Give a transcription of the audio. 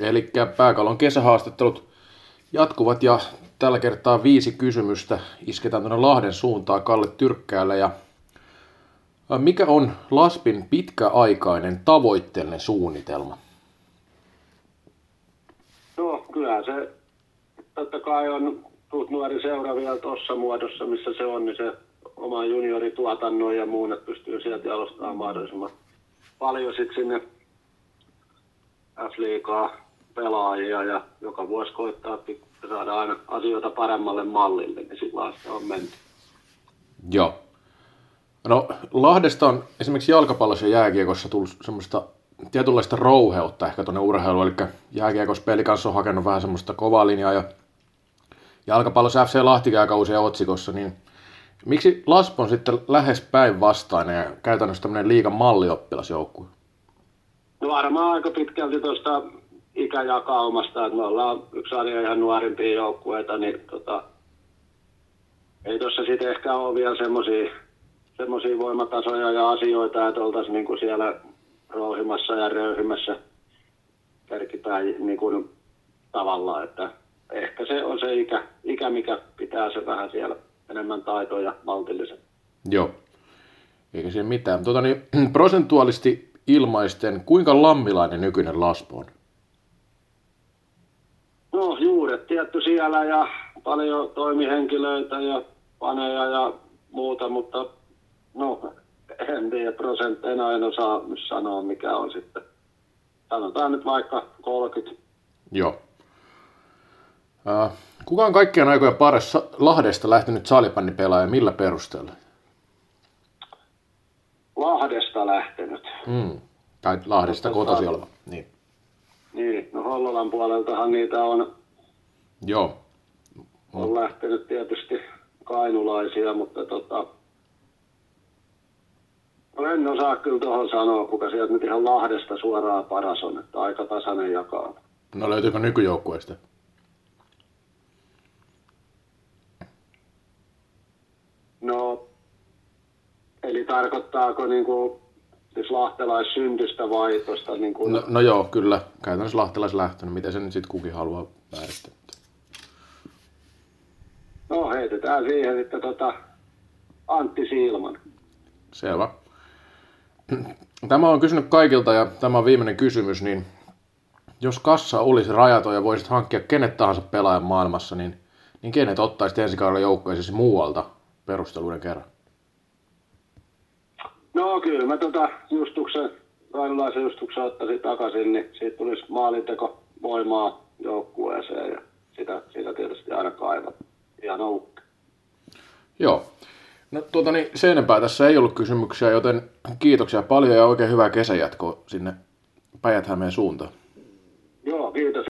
Eli pääkallon kesähaastattelut jatkuvat ja tällä kertaa viisi kysymystä isketään tuonne Lahden suuntaan Kalle Tyrkkäälle. Ja mikä on Laspin pitkäaikainen tavoitteellinen suunnitelma? No, kyllä se totta kai on tuut nuori seura vielä tuossa muodossa, missä se on, niin se oma juniorituotannon ja muun, että pystyy sieltä jalostamaan mahdollisimman paljon sitten sinne F-liigaa pelaajia ja joka vuosi koittaa saada aina asioita paremmalle mallille, niin sillä sitä on menty. Joo. No Lahdesta on esimerkiksi jalkapallossa ja jääkiekossa tullut semmoista tietynlaista rouheutta ehkä tuonne urheiluun, eli jääkiekossa peli kanssa on hakenut vähän semmoista kovaa linjaa ja jalkapallossa FC Lahti käy kausia otsikossa, niin miksi Laspo on sitten lähes päinvastainen ja käytännössä tämmöinen liikan mallioppilasjoukkue? No varmaan aika pitkälti tuosta ikäjakaumasta, että me ollaan yksi sarja ihan nuorimpia joukkueita, niin tota, ei tuossa sitten ehkä ole vielä semmoisia voimatasoja ja asioita, että oltaisiin niinku siellä rouhimassa ja röyhimässä kärkipää niin kuin tavalla, että ehkä se on se ikä, ikä, mikä pitää se vähän siellä enemmän taitoja maltillisen. Joo, eikä siinä mitään. Tota, niin, prosentuaalisesti ilmaisten, kuinka lammilainen nykyinen Laspo on? Juuret tietty siellä ja paljon toimihenkilöitä ja paneja ja muuta, mutta no en tiedä prosentteina, en osaa sanoa mikä on sitten. Sanotaan nyt vaikka 30. Joo. Uh, kuka on kaikkien aikojen parissa Lahdesta lähtenyt salibändipelaaja ja millä perusteella? Lahdesta lähtenyt. Mm. Tai Lahdesta kotosi oleva. Niin. Niin, no Hollolan puoleltahan niitä on, Joo. on lähtenyt tietysti kainulaisia, mutta tota, no en osaa kyllä tuohon sanoa, kuka sieltä nyt ihan Lahdesta suoraan paras on, että aika tasainen jakaa. No löytyykö nykyjoukkueesta? No, eli tarkoittaako niinku, siis lahtelaissyntystä vai tuosta niinku... No, no joo, kyllä. Käytännössä lahtelais lähtönyt. Miten sen sitten kukin haluaa määrittää. Heitetään siihen, että tota, Antti Silman. Selvä. Tämä on kysynyt kaikilta ja tämä on viimeinen kysymys, niin jos kassa olisi rajaton ja voisit hankkia kenet tahansa pelaajan maailmassa, niin, niin kenet ottaisit ensi kaudella joukkueeseen muualta perusteluiden kerran? No kyllä mä tota Justuksen, Kainulaisen Justuksen ottaisin takaisin, niin siitä tulisi maalinteko voimaa joukkueeseen ja sitä, sitä tietysti aina ukki. Joo. No tuota niin, sen enempää tässä ei ollut kysymyksiä, joten kiitoksia paljon ja oikein hyvää kesäjatkoa sinne päijät suuntaan. Joo, kiitos.